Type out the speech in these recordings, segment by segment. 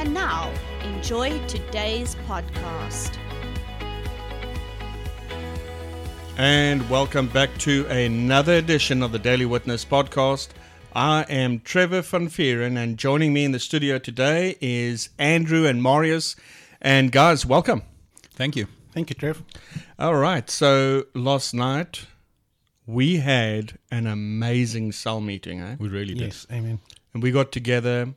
And now, enjoy today's podcast. And welcome back to another edition of the Daily Witness podcast. I am Trevor Van Vuuren, and joining me in the studio today is Andrew and Marius. And guys, welcome. Thank you. Thank you, Trev. All right, so last night we had an amazing cell meeting, eh? We really did. Yes, amen. and we got together,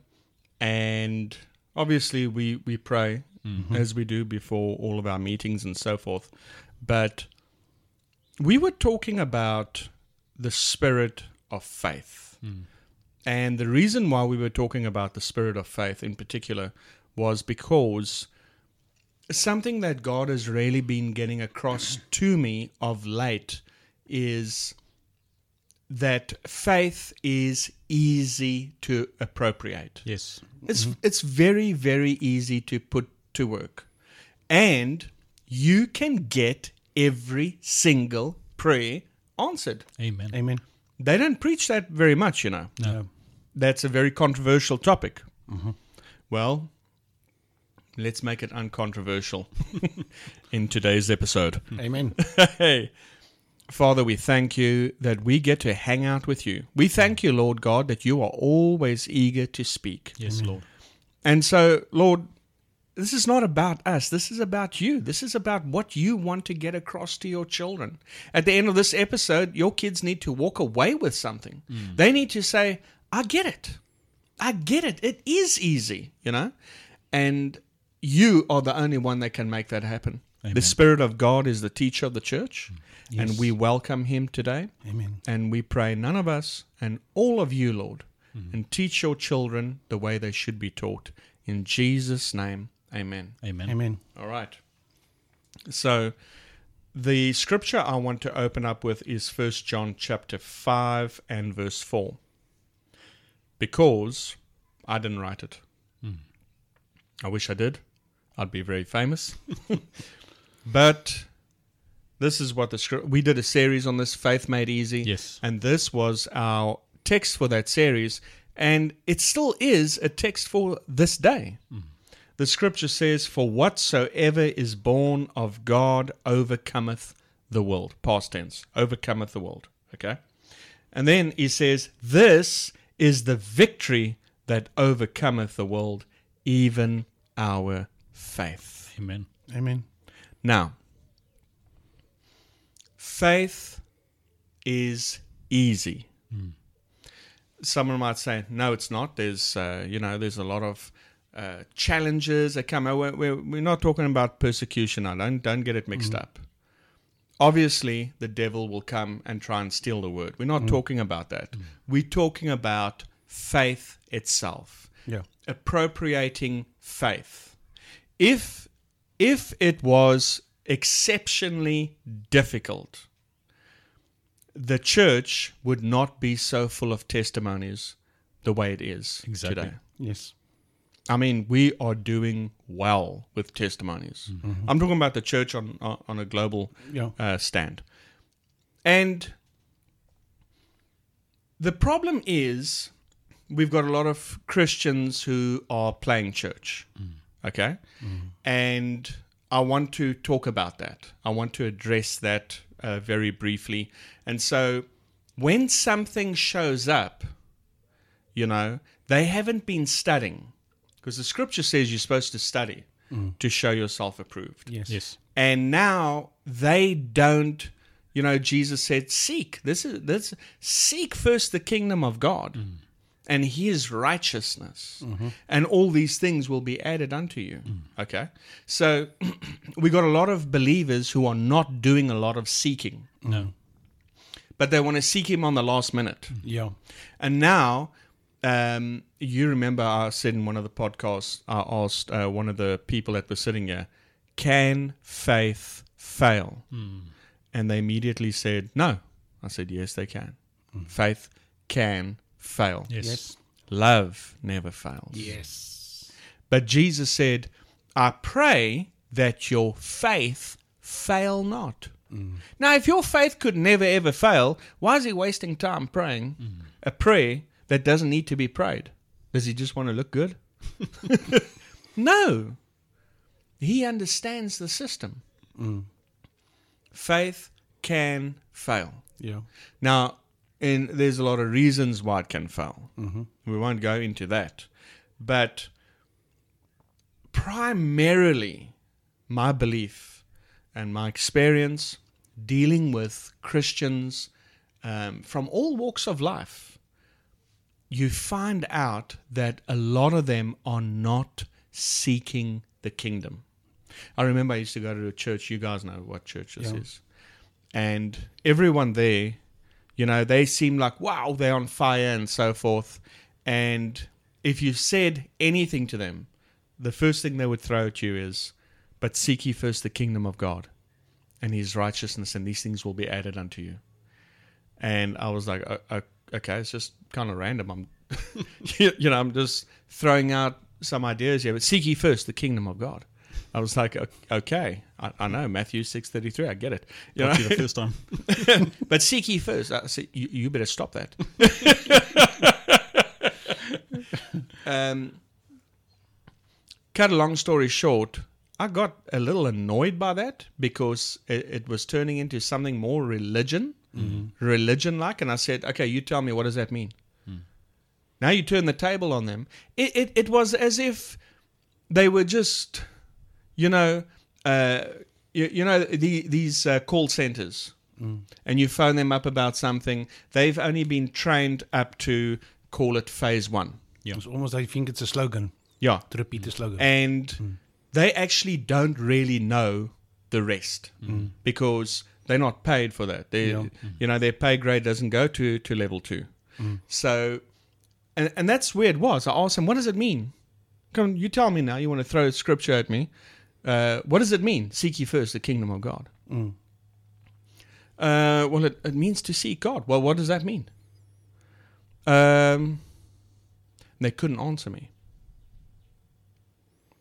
and obviously we we pray mm-hmm. as we do before all of our meetings and so forth. But we were talking about the spirit of faith, mm. and the reason why we were talking about the spirit of faith in particular was because something that God has really been getting across to me of late is that faith is easy to appropriate. Yes. It's mm-hmm. it's very very easy to put to work. And you can get every single prayer answered. Amen. Amen. They don't preach that very much, you know. No. That's a very controversial topic. Mm-hmm. Well, let's make it uncontroversial in today's episode. Mm. Amen. Hey, Father, we thank you that we get to hang out with you. We thank you, Lord God, that you are always eager to speak. Yes, Lord. And so, Lord, this is not about us. This is about you. This is about what you want to get across to your children. At the end of this episode, your kids need to walk away with something. Mm. They need to say, I get it. I get it. It is easy, you know? And you are the only one that can make that happen. The Spirit of God is the teacher of the church, mm. And we welcome him today. Amen. And we pray none of us and all of you, Lord, mm. and teach your children the way they should be taught. In Jesus' name, amen. Amen. Amen. All right. So the scripture I want to open up with is First John chapter 5 and verse 4. Because I didn't write it. Mm. I wish I did. I'd be very famous. but this is what the script we did a series on this faith made easy. Yes. and this was our text for that series. And it still is a text for this day. Hmm. The scripture says for whatsoever is born of god overcometh the world. Past tense. Overcometh the world. Okay? And then he says this is the victory that overcometh the world even our faith. Amen. Amen. now, faith is easy. Someone might say, "No, it's not." There's, uh, you know, there's a lot of uh, challenges that come. We're, we're, we're not talking about persecution. I don't don't get it mixed up. Obviously, the devil will come and try and steal the word. We're not talking about that. We're talking about faith itself Yeah. appropriating faith. If if it was exceptionally difficult, the church would not be so full of testimonies the way it is Exactly. today. Yes. I mean, we are doing well with testimonies. Mm-hmm. I'm talking about the church on on on a global Yeah. uh, stand. And the problem is we've got a lot of Christians who are playing church. Mm. Okay? Mm-hmm. And I want to talk about that. I want to address that uh, very briefly. And so when something shows up, you know, they haven't been studying because the scripture says you're supposed to study to show yourself approved. Yes. Yes. And now they don't, you know, Jesus said, seek. This is this seek first the kingdom of God and his righteousness. And all these things will be added unto you. Okay. So we got a lot of believers who are not doing a lot of seeking, No. but they want to seek him on the last minute. Yeah. And now, um, you remember I said in one of the podcasts, I asked uh, one of the people that were sitting here, can faith fail? Mm. And they immediately said, no. I said, yes, they can. Faith can fail. Yes. Yes. Love never fails. Yes. But Jesus said, I pray that your faith fail not. Mm. Now, if your faith could never ever fail, why is he wasting time praying mm. a prayer that doesn't need to be prayed? Does he just want to look good? no. He understands the system. Mm. Faith can fail. Yeah. Now, and there's a lot of reasons why it can fail. Mm-hmm. We won't go into that. But primarily, my belief and my experience dealing with Christians um, from all walks of life, you find out that a lot of them are not seeking the kingdom. I remember I used to go to a church. You guys know what church this Yeah. is. And everyone there, you know, they seem like, wow, they're on fire and so forth. And if you said anything to them, the first thing they would throw at you is, but seek ye first the kingdom of God and his righteousness, and these things will be added unto you. And I was like, "O- o- okay, it's just kind of random. I'm, you know, I'm just throwing out some ideas here, but seek ye first the kingdom of God. I was like, okay, I, I know Matthew six thirty three, I get it. You Got know? you the first time. but seek ye first. Uh, I said, you, you better stop that. um, cut a long story short, I got a little annoyed by that because it, it was turning into something more religion, mm-hmm. religion like. And I said, okay, you tell me, what does that mean? Hmm. Now you turn the table on them. It, it, it was as if they were just, you know, uh, you, you know, the, these uh, call centers mm. and you phone them up about something, they've only been trained up to call it phase one. Yeah. It's almost I think it's a slogan Yeah. to repeat the slogan. And mm. they actually don't really know the rest mm. because they're not paid for that. They, Yeah. You know, their pay grade doesn't go to, to level two. So, and, and that's where it was. I asked them, what does it mean? Come, you tell me now. You want to throw scripture at me. Uh, what does it mean? Seek ye first the kingdom of God. Uh, well, it, it means to seek God. Well, what does that mean? Um, they couldn't answer me.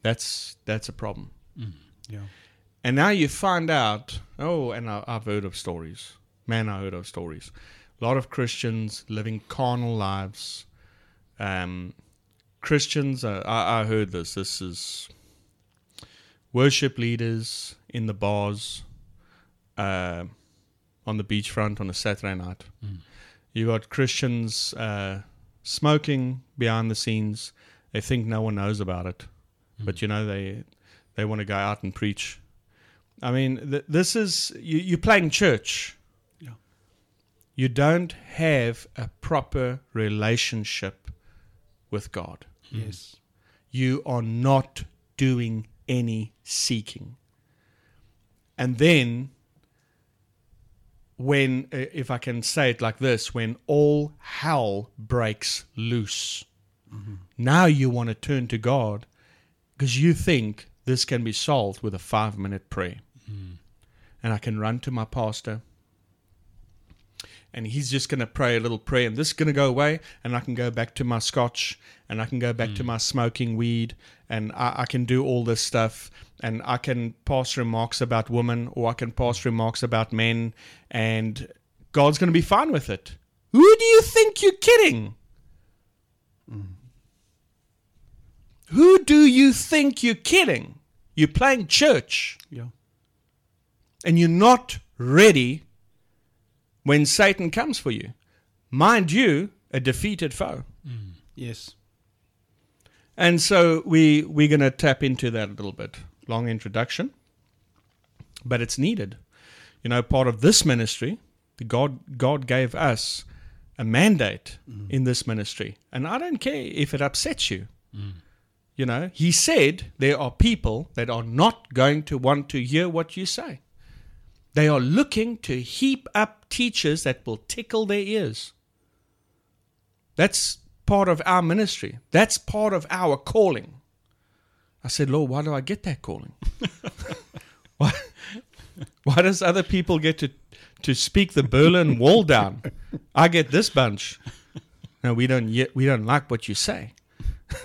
That's that's a problem. yeah. And now you find out. Oh, and I, I've heard of stories. Man, I heard of stories. A lot of Christians living carnal lives. Um, Christians, uh, I, I heard this. This is worship leaders in the bars, uh, on the beachfront on a Saturday night. You got Christians uh, smoking behind the scenes. They think no one knows about it, but you know they they want to go out and preach. I mean, th- this is you, you're playing church. Yeah. You don't have a proper relationship with God. Yes. You are not doing any seeking. And then, when, uh, if I can say it like this, when all hell breaks loose, now you want to turn to God because you think this can be solved with a five minute prayer. And I can run to my pastor and he's just going to pray a little prayer and this is going to go away and i can go back to my scotch and i can go back to mm. my smoking weed and I, I can do all this stuff and i can pass remarks about women or i can pass remarks about men and god's going to be fine with it. Who do you think you're kidding? Mm. Who do you think you're kidding? You're playing church. Yeah. and you're not ready when Satan comes for you. Mind you, a defeated foe. Mm. Yes. And so we we're going to tap into that a little bit. Long introduction, but it's needed. You know, part of this ministry, the God God gave us a mandate mm. in this ministry, and I don't care if it upsets you. Mm. You know, He said there are people that are not going to want to hear what you say. They are looking to heap up teachers that will tickle their ears. That's part of our ministry. That's part of our calling. I said, Lord, why do I get that calling? Why why does other people get to to speak the Berlin Wall down? I get this bunch. No, we don't yet. We don't like what you say.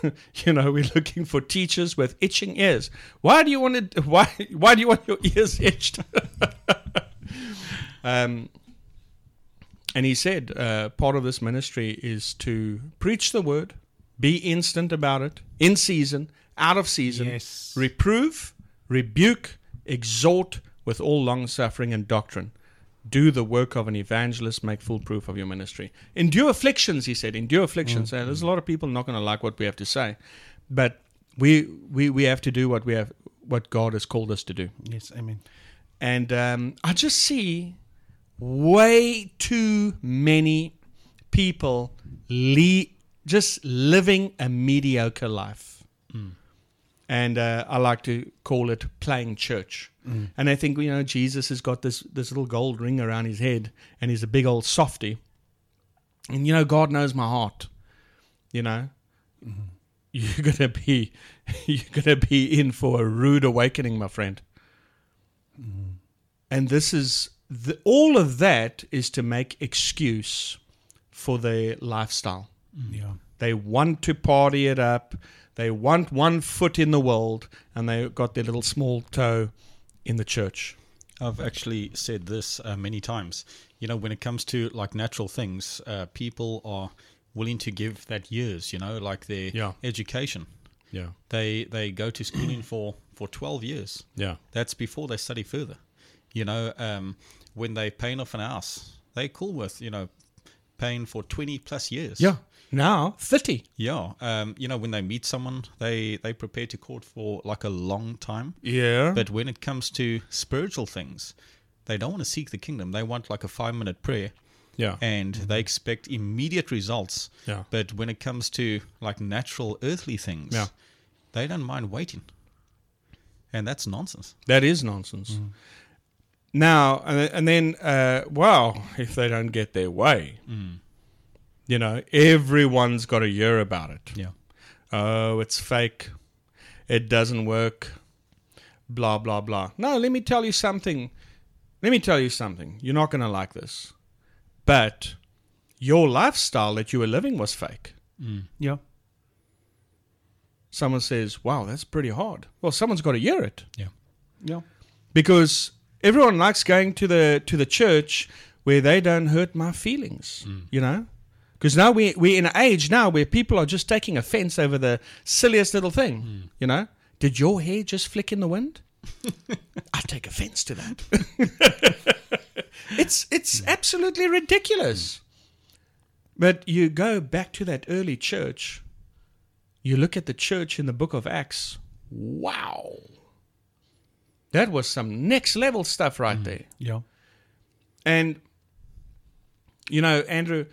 you know, we're looking for teachers with itching ears. Why do you want to? Why? Why do you want your ears itched? um, and he said, uh, part of this ministry is to preach the word, be instant about it, in season, out of season, Yes. reprove, rebuke, exhort with all long suffering and doctrine. Do the work of an evangelist, make full proof of your ministry. Endure afflictions, he said. Endure afflictions. And there's a lot of people not going to like what we have to say, but we we we have to do what we have what God has called us to do. Yes, amen. And um, I just see way too many people le- just living a mediocre life. Mm. And uh, I like to call it playing church. Mm. And I think, you know, Jesus has got this, this little gold ring around his head and he's a big old softy. And, you know, God knows my heart. You know, mm-hmm. you're going to be, you're to be in for a rude awakening, my friend mm-hmm. and this is the, all of that is to make excuse for their lifestyle. Mm. Yeah. They want to party it up. They want one foot in the world, and they got their little small toe in the church. I've actually said this uh, many times. You know, when it comes to like natural things, uh, people are willing to give that years. You know, like their Yeah. education. Yeah, They they go to schooling for for twelve years. yeah, That's before they study further. You know, um, when they paying off an house, they cool with you know paying for twenty plus years. yeah. Now thirty. Yeah. Um, you know, when they meet someone, they they prepare to court for like a long time. Yeah, But when it comes to spiritual things, they don't want to seek the kingdom. They want like a five minute prayer yeah, and they expect immediate results. Yeah. But when it comes to like natural earthly things, Yeah. they don't mind waiting. And that's nonsense. that is nonsense. Now and then- and then, uh, well, if they don't get their way, you know, everyone's got a year about it. Yeah. oh, it's fake, it doesn't work, blah, blah, blah. No, let me tell you something. Let me tell you something. You're not going to like this. But your lifestyle that you were living was fake. Yeah. Someone says, wow, that's pretty hard. Well, someone's got to hear it. Yeah. Yeah. because everyone likes going to the to the church where they don't hurt my feelings mm. you know? Because now we, we're in an age now where people are just taking offense over the silliest little thing mm. you know? Did your hair just flick in the wind? I take offense to that. It's it's mm. absolutely ridiculous. But you go back to that early church you look at the church in the book of acts wow that was some next level stuff right there. Yeah. And, you know, Andrew,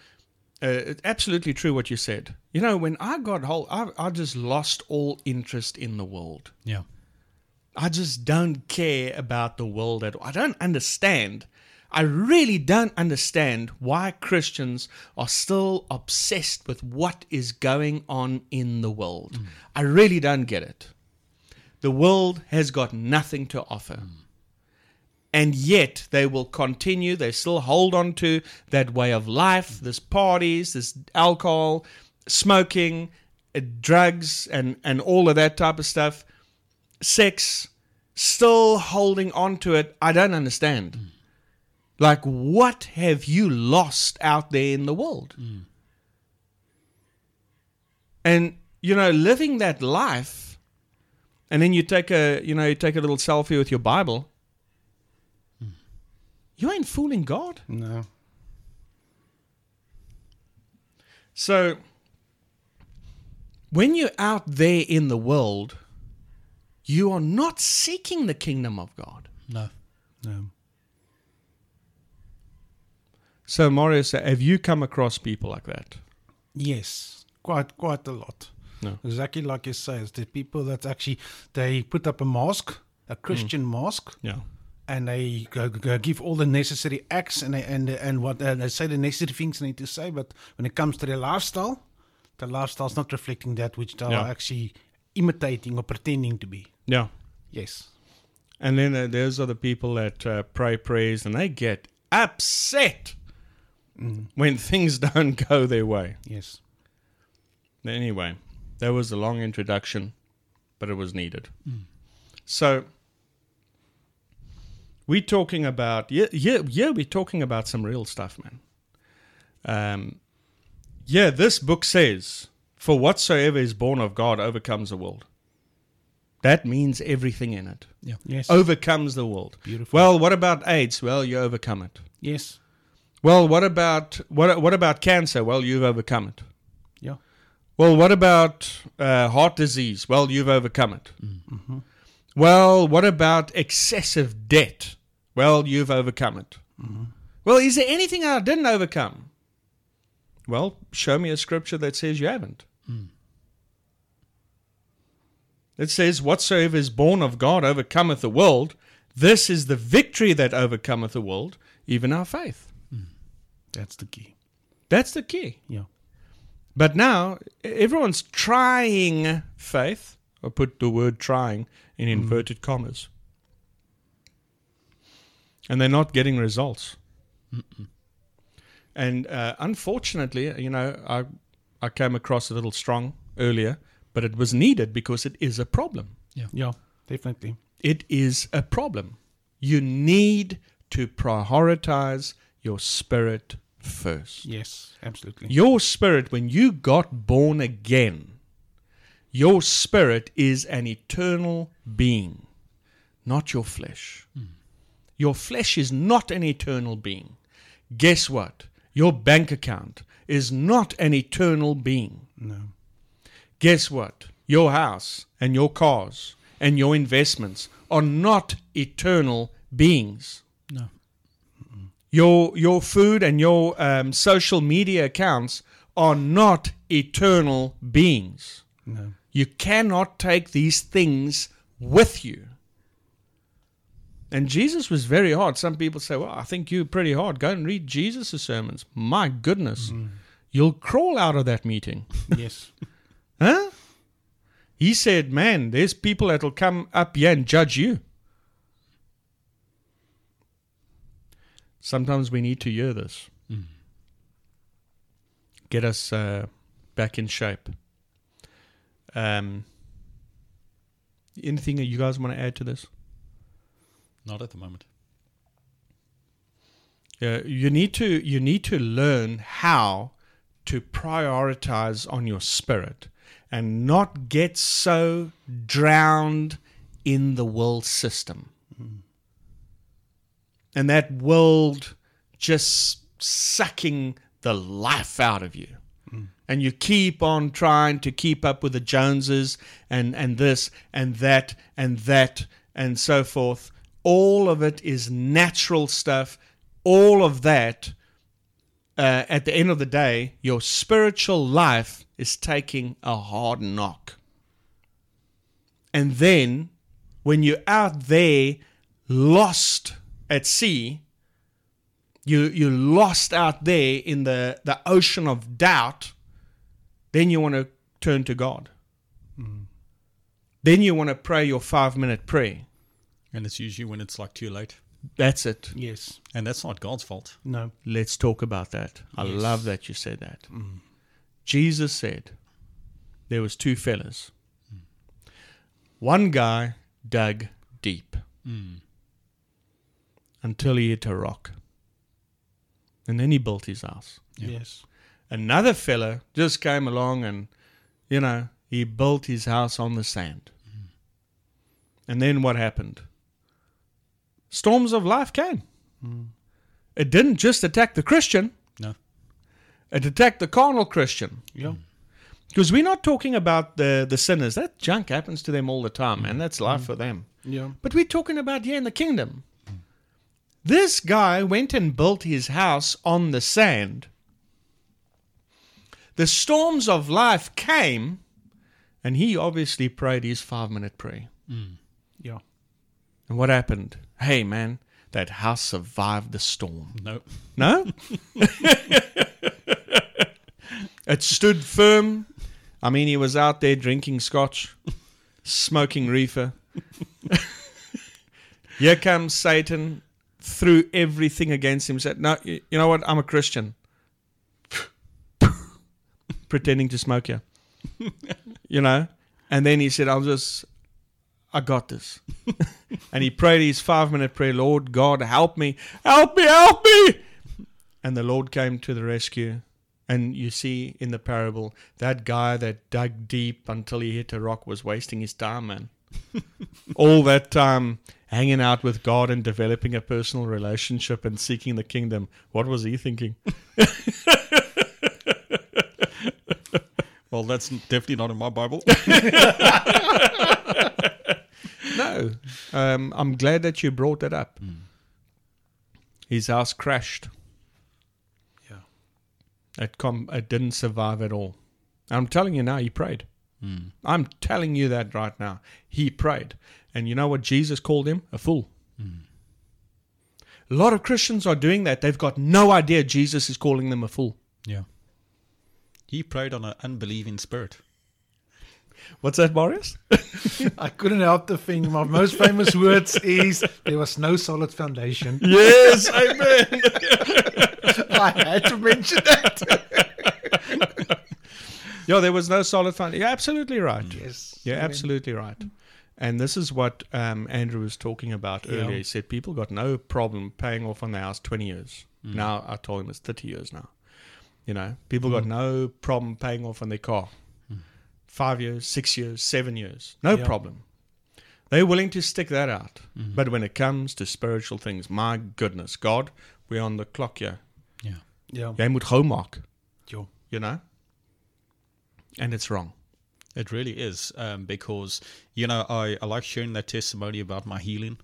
uh, it's absolutely true what you said. You know, when I got hold, I, I just lost all interest in the world. Yeah. I just don't care about the world at all. I don't understand. I really don't understand why Christians are still obsessed with what is going on in the world. I really don't get it. The world has got nothing to offer. And yet they will continue, they still hold on to that way of life, this parties, this alcohol, smoking, uh, drugs, and, and all of that type of stuff sex, still holding on to it. I don't understand. Like, what have you lost out there in the world? And, you know, living that life, and then you take a, you know, you take a little selfie with your Bible, you ain't fooling God. No. So, when you're out there in the world, you are not seeking the kingdom of God. No. No. So, Mario, have you come across people like that? Yes. Quite quite a lot. No. Exactly like you say, it's the people that actually they put up a mask, a Christian mask, Yeah. and they go, go give all the necessary acts and they, and and what uh, they say the necessary things they need to say, but when it comes to their lifestyle, the lifestyle's not reflecting that which they Yeah. are actually imitating or pretending to be. Yeah. Yes. And then uh, those are the people that uh, pray prayers and they get upset when things don't go their way. Yes. Anyway, that was a long introduction, but it was needed. So we're talking about yeah, yeah, yeah. We're talking about some real stuff, man. Um, yeah, this book says, "For whatsoever is born of God overcomes the world." That means everything in it Yeah. Yes. overcomes the world. Beautiful. Well, what about AIDS? Well, you overcome it. Yes. Well, what about what? What about cancer? Well, you've overcome it. Well, what about uh, heart disease? Well, you've overcome it. Mm. Mm-hmm. Well, what about excessive debt? Well, you've overcome it. Mm-hmm. Well, is there anything I didn't overcome? Well, show me a scripture that says you haven't. Mm. It says, Whatsoever is born of God overcometh the world. This is the victory that overcometh the world, even our faith. Mm. That's the key. That's the key. Yeah. But now everyone's trying faith, or put the word trying in inverted commas, and they're not getting results. And uh, unfortunately, you know, I I came across a little strong earlier, but it was needed because it is a problem. Yeah. Yeah. Definitely. It is a problem. You need to prioritize your spirit first. Yes. Absolutely. Your spirit, when you got born again, your spirit is an eternal being, not your flesh. Hmm. Your flesh is not an eternal being. Guess what? Your bank account is not an eternal being. No. Guess what? Your house and your cars and your investments are not eternal beings No. Your your food and your um, social media accounts are not eternal beings. No. You cannot take these things with you. And Jesus was very hard. Some people say, "Well, I think you're pretty hard. Go and read Jesus' sermons." My goodness, you'll crawl out of that meeting, Yes. huh? He said, "Man, there's people that'll come up here and judge you." Sometimes we need to hear this. Get us uh, back in shape. Um, anything that you guys want to add to this? Not at the moment. Uh, you need to you need to learn how to prioritize on your spirit and not get so drowned in the world system and that world just sucking the life out of you. And you keep on trying to keep up with the joneses and and this and that and that and so forth. All of it is natural stuff. All of that uh, at the end of the day your spiritual life is taking a hard knock. And then when you're out there lost at sea you you're lost out there in the, the ocean of doubt, then you want to turn to God. Then you want to pray your five minute prayer. And it's usually when it's like too late. That's it. Yes. And that's not God's fault. No. Let's talk about that. I Yes. love that you said that. Mm. Jesus said there was two fellas. Mm. One guy dug deep mm. Until he hit a rock. And then he built his house. Yes. Another fella just came along and, you know, he built his house on the sand. Mm. And then what happened? Storms of life came. Mm. It didn't just attack the Christian, No. it attacked the carnal Christian. Yeah. Because we're not talking about the, the sinners. That junk happens to them all the time, and mm. That's life for them. Yeah. But we're talking about here in the kingdom. This guy went and built his house on the sand. The storms of life came, and he obviously prayed his five minute prayer. Mm. Yeah. And what happened? Hey, man, that house survived the storm. Nope. No? it stood firm. I mean, he was out there drinking scotch, smoking reefer. Here comes Satan, threw everything against him. Said, "No, you know what? I'm a Christian." Pretending to smoke you, you know. And then he said, "I'll just, I got this." and he prayed his five minute prayer, Lord God, help me, help me, help me. And the Lord came to the rescue. And you see in the parable, that guy that dug deep until he hit a rock was wasting his time, man. All that time hanging out with God and developing a personal relationship and seeking the kingdom. What was he thinking? Well, that's definitely not in my Bible. No. Um, I'm glad that you brought that up. His house crashed. Yeah. It, com- it didn't survive at all. I'm telling you now, he prayed. I'm telling you that right now. He prayed. And you know what Jesus called him? A fool. A lot of Christians are doing that. They've got no idea Jesus is calling them a fool. yeah. He prayed on an unbelieving spirit. What's that, Boris? I couldn't help the thing. My most famous words is there was no solid foundation. yes, amen. I had to mention that. Yeah, there was no solid foundation. You're absolutely right. Yes. You're Amen. absolutely right. And this is what um, Andrew was talking about Yeah. earlier. He said people got no problem paying off on the house 20 years. Mm. Now I told him it's 30 years now. You know, people got mm. no problem paying off on their car. Mm. Five years, six years, seven years. No Yeah. problem. They're willing to stick that out. Mm-hmm. But when it comes to spiritual things, my goodness, God, we're on the clock here. Yeah. Yeah. Jy moet gou maak, Sure. you know? And it's wrong. It really is um, because you know I, I like sharing that testimony about my healing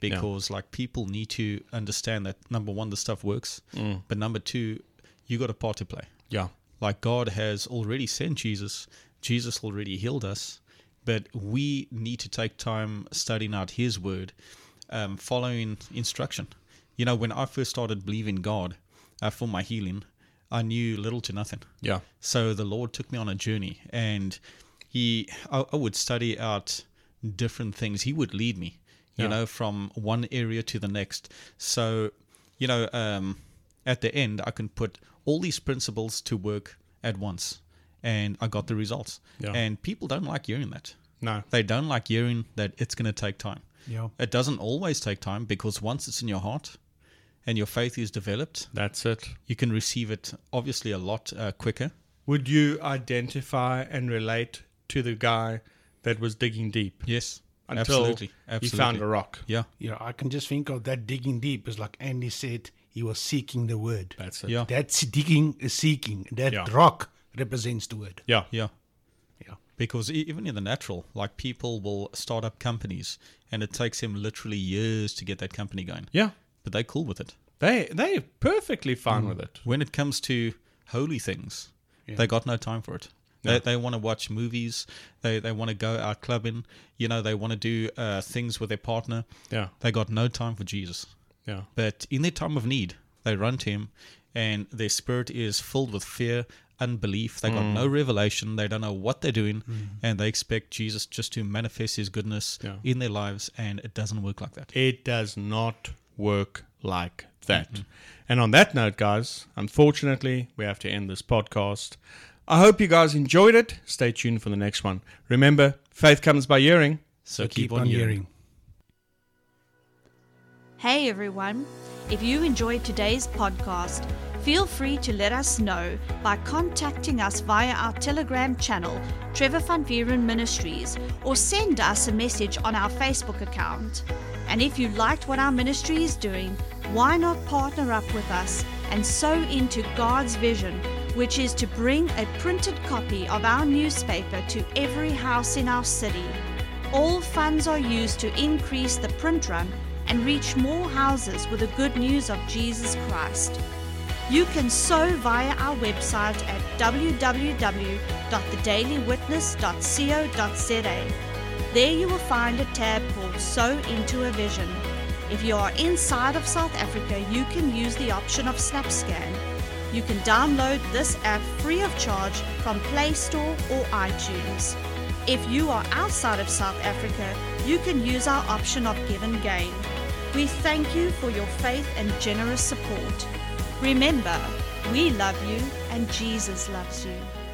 because like people need to understand that number one the stuff works, but number two you got a part to play. Yeah. Like God has already sent Jesus, Jesus already healed us, but we need to take time studying out His Word, um, following instruction. You know, when I first started believing God uh, for my healing, I knew little to nothing. Yeah. So the Lord took me on a journey, and He, I, I would study out different things. He would lead me, you Yeah. know, from one area to the next. So, you know, um, at the end, I can put all these principles to work at once, and I got the results. Yeah. And people don't like hearing that. No. They don't like hearing that it's going to take time. Yeah. It doesn't always take time because once it's in your heart and your faith is developed, That's it. you can receive it obviously a lot uh, quicker. Would you identify and relate to the guy that was digging deep Yes, until absolutely, he found a rock? Yeah, Yeah. I can just think of that digging deep is like Andy said, he was seeking the word. That's it. yeah, That's digging is seeking. That Yeah. rock represents the word. Yeah. yeah. Yeah. Because even in the natural, like people will start up companies, and it takes them literally years to get that company going. Yeah. But they're cool with it. They they're perfectly fine mm. with it. When it comes to holy things, they got no time for it. They, they want to watch movies. They they want to go out clubbing. You know, they want to do uh, things with their partner. Yeah. They got no time for Jesus. Yeah. But in their time of need, they run to him, and their spirit is filled with fear, unbelief. They got Mm. no revelation. They don't know what they're doing, and they expect Jesus just to manifest his goodness Yeah. in their lives, and it doesn't work like that. It does not work like that. And on that note, guys, unfortunately, we have to end this podcast. I hope you guys enjoyed it. Stay tuned for the next one. Remember, faith comes by hearing. So, keep, on, hearing. Hey everyone! If you enjoyed today's podcast, feel free to let us know by contacting us via our Telegram channel, Trevor Van Vuuren Ministries, or send us a message on our Facebook account. And if you liked what our ministry is doing, why not partner up with us and sow into God's vision, which is to bring a printed copy of our newspaper to every house in our city? All funds are used to increase the print run and reach more houses with the good news of Jesus Christ. You can sow via our website at www.thedailywitness.co.za. There you will find a tab called Sow into a Vision. If you are inside of South Africa, you can use the option of SnapScan. You can download this app free of charge from Play Store or iTunes. If you are outside of South Africa, you can use our option of GivenGain. We thank you for your faith and generous support. Remember, we love you and Jesus loves you.